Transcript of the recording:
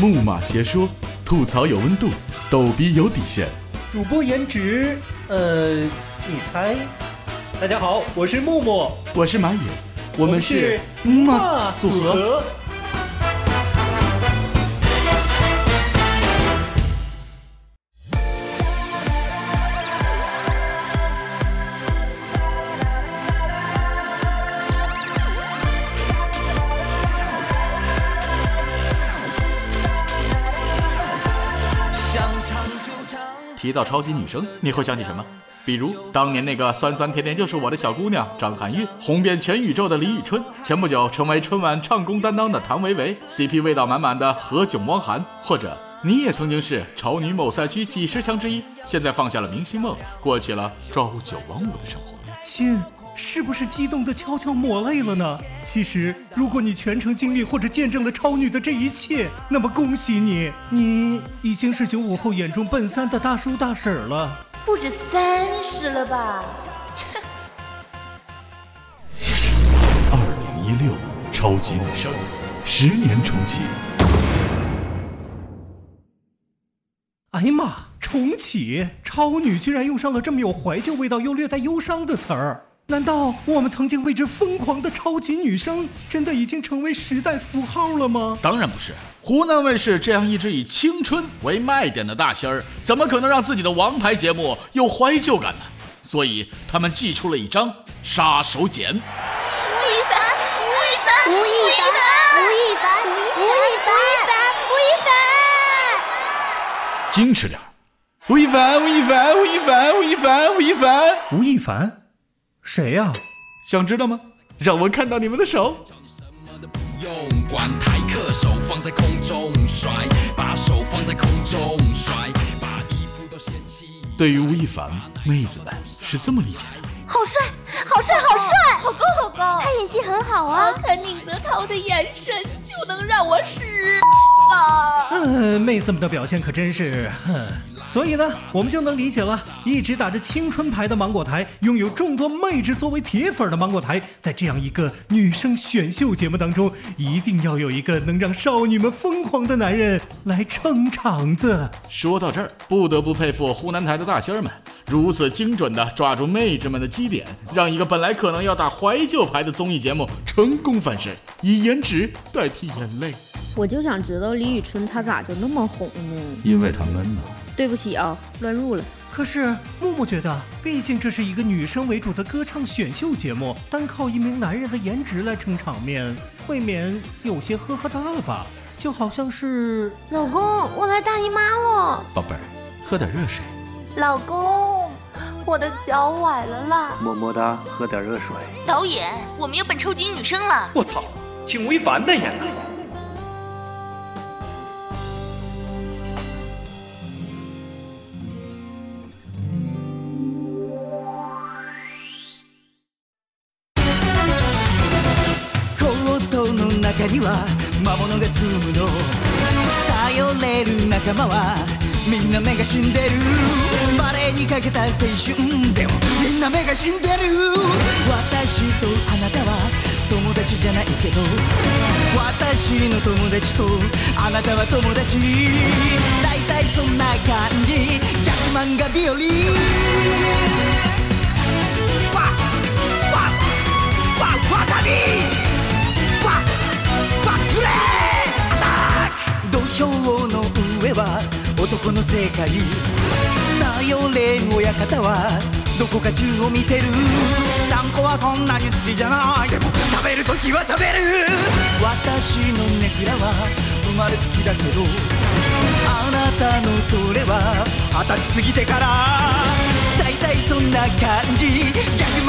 木马邪说，吐槽有温度，逗逼有底线。主播颜值，呃，你猜？大家好，我是木木，我是马野，我们是木马马组合。提到超级女生，你会想起什么？比如当年那个酸酸甜甜就是我的小姑娘张含韵，红遍全宇宙的李宇春，前不久成为春晚唱功担当的谭维维，CP 味道满满的何炅汪涵，或者你也曾经是潮女某赛区几十强之一，现在放下了明星梦，过起了朝九晚五的生活。亲，是不是激动的悄悄抹泪了呢？其实，如果你全程经历或者见证了超女的这一切，那么恭喜你，你已经是九五后眼中奔三的大叔大婶了。不止三十了吧？二零一六超级女声十年重启，哎呀妈！重启，超女居然用上了这么有怀旧味道又略带忧伤的词儿。难道我们曾经为之疯狂的超级女声，真的已经成为时代符号了吗？当然不是。湖南卫视这样一只以青春为卖点的大仙儿，怎么可能让自己的王牌节目有怀旧感呢？所以他们祭出了一张杀手锏。吴亦凡，吴亦凡，吴亦凡，吴亦凡，吴亦凡，吴亦凡，矜持点儿。吴亦凡，吴亦凡，吴亦凡，吴亦凡，吴亦凡，吴亦凡，谁呀、想知道吗？让我看到你们的手。不用管，台客手放在空中甩，把手放在空中甩，把衣服都掀起。对于吴亦凡，妹子们是这么理解的：好帅，好帅，好帅，好高，好高，他演技很好啊。看宁泽涛的眼神就能让我失嗯，妹子们的表现可真是，哼。所以呢，我们就能理解了，一直打着青春牌的芒果台，拥有众多妹纸作为铁粉的芒果台，在这样一个女生选秀节目当中，一定要有一个能让少女们疯狂的男人来撑场子。说到这儿，不得不佩服湖南台的大仙儿们，如此精准的抓住妹纸们的基点，让一个本来可能要打怀旧牌的综艺节目成功翻身，以颜值代替眼泪。我就想知道李宇春她咋就那么红呢？因为他闷呐。对不起啊，乱入了。可是木木觉得，毕竟这是一个女生为主的歌唱选秀节目，单靠一名男人的颜值来撑场面，未免有些呵呵哒了吧？就好像是老公，我来大姨妈了。宝贝儿，喝点热水。老公，我的脚崴了啦。么么哒，喝点热水。导演，我们要扮超级女生了。我操，挺吴亦凡代中には魔物が住むの。頼れる仲間はみんな目が死んでる。バレエにかけた青春でもみんな目が死んでる。私とあなたは友達じゃないけど私の友達とあなたは友達。大体そんな感じ。逆漫画日和。ック土俵の上は男の世界頼れん親方はどこか中を見てる。ちゃんこはそんなに好きじゃない。でも食べるときは食べる。私のネクラは生まれつきだけどあなたのそれは二十歳過ぎてから。大体そんな感じ。逆